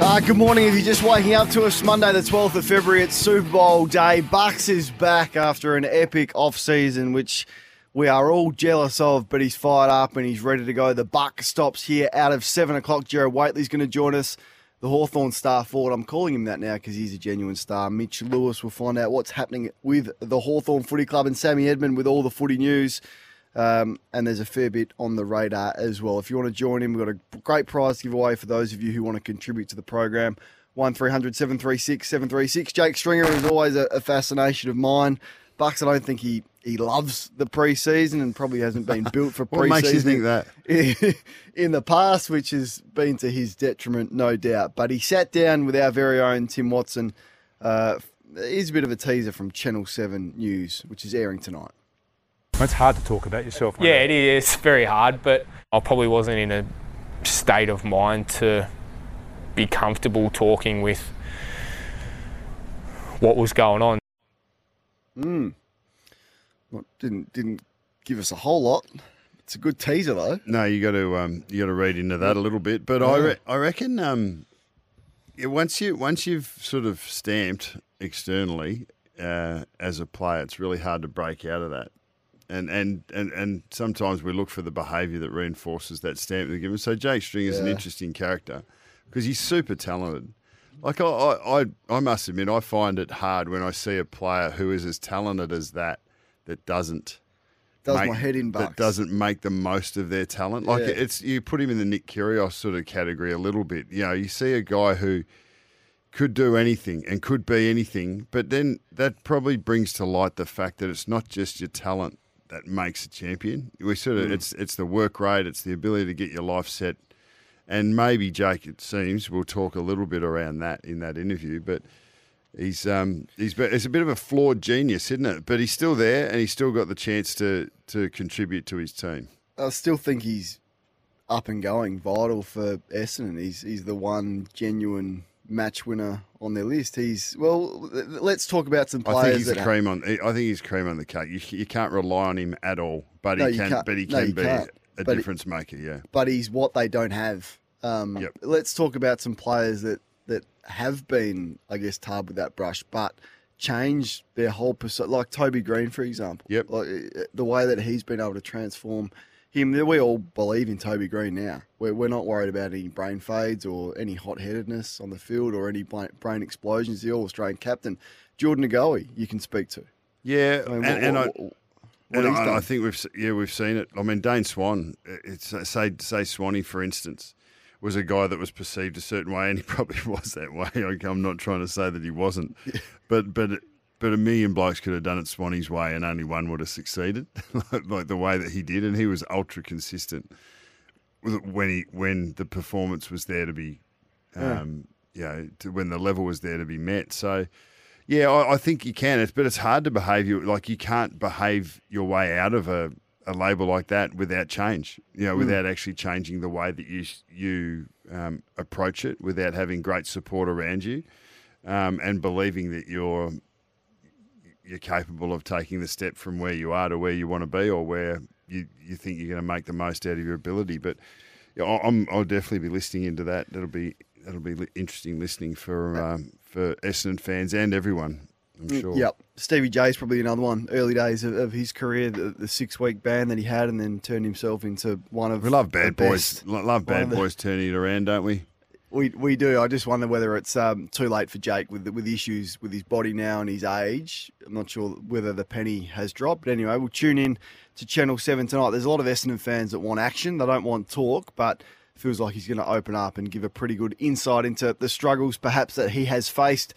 Uh, good morning. If you're just waking up to us, Monday the 12th of February, it's Super Bowl day. Bucks is back after an epic off-season, which we are all jealous of, but he's fired up and he's ready to go. The Buck stops here out of 7 o'clock. Jared Waitley's going to join us. The Hawthorn star forward. I'm calling him that now because he's a genuine star. Mitch Lewis will find out what's happening with the Hawthorn Footy Club and Sammy Edmund with all the footy news. Um, and there's a fair bit on the radar as well. If you want to join in, we've got a great prize giveaway for those of you who want to contribute to the program. 1300 736 736. Jake Stringer is always a, a fascination of mine. Bucks, I don't think he, he loves the preseason and probably hasn't been built for What preseason. makes you think that? in the past, which has been to his detriment, no doubt. But he sat down with our very own Tim Watson. Uh, here's a bit of a teaser from Channel 7 News, which is airing tonight. It's hard to talk about yourself. Yeah, it is. It's very hard, but I probably wasn't in a state of mind to be comfortable talking with what was going on. Well, didn't didn't give us a whole lot. It's a good teaser though. No, you got to um, you got to read into that a little bit. But I re- I reckon um, yeah, once you once you've sort of stamped externally uh, as a player, it's really hard to break out of that. And and and and sometimes we look for the behaviour that reinforces that stamp they're given. So Jake Stringer is an interesting character because he's super talented. Like I, I, I, I must admit, I find it hard when I see a player who is as talented as that that doesn't Does make- my head in bucks. that doesn't make the most of their talent. Like Yeah. it's you put him in the Nick Kyrgios sort of category a little bit. You know, you see a guy who could do anything and could be anything, but then that probably brings to light the fact that it's not just your talent that makes a champion. We sort Mm. of it's it's the work rate, it's the ability to get your life set. And maybe Jake, it seems, we'll talk a little bit around that in that interview, but he's um he's it's a bit of a flawed genius, isn't it? But he's still there, and he's still got the chance to to contribute to his team. I still think he's up and going, vital for Essendon. He's he's the one genuine match winner on their list. He's well. Let's talk about some players. I think he's that cream on. I think he's cream on the cake. You, you can't rely on him at all, but No, he can. But he can you be can't. a But difference maker. Yeah. but he's what they don't have. Um, Yep. Let's talk about some players that, that have been, I guess, tarred with that brush, but changed their whole persona. Like Toby Greene, for example. Yep. Like uh, the way that he's been able to transform him. We all believe in Toby Greene now. We're, we're not worried about any brain fades or any hot headedness on the field or any brain explosions. The All Australian captain, Jordan Ngoe, you can speak to. Yeah, I mean, and, what- and I. what- what And I, I think we've yeah we've seen it. I mean, Dane Swan, it's uh, say say Swanee for instance, was a guy that was perceived a certain way, and he probably was that way. I'm not trying to say that he wasn't, but but but a million blokes could have done it Swanee's way, and only one would have succeeded, like, like the way that he did, and he was ultra consistent when he when the performance was there to be, um, you know, to, when the level was there to be met. So. Yeah, I, I think you can. It's, but it's hard to behave. You like you can't behave your way out of a, a label like that without change. You know, without actually changing the way that you you um, approach it, without having great support around you, um, and believing that you're you're capable of taking the step from where you are to where you want to be, or where you, you think you're going to make the most out of your ability. But I'm, I'll definitely be listening into that. That'll be that'll be interesting listening for um, for Essendon fans and everyone. I'm sure. Yep. Stevie J's probably another one. Early days of, of his career, the, the six week ban that he had, and then turned himself into one of We love bad boys. best. Love bad of the- boys turning it around, don't we? We we do. I just wonder whether it's um, too late for Jake with with issues with his body now and his age. I'm not sure whether the penny has dropped. But anyway, we'll tune in to Channel Seven tonight. There's a lot of Essendon fans that want action. They don't want talk, but feels like he's going to open up and give a pretty good insight into the struggles perhaps that he has faced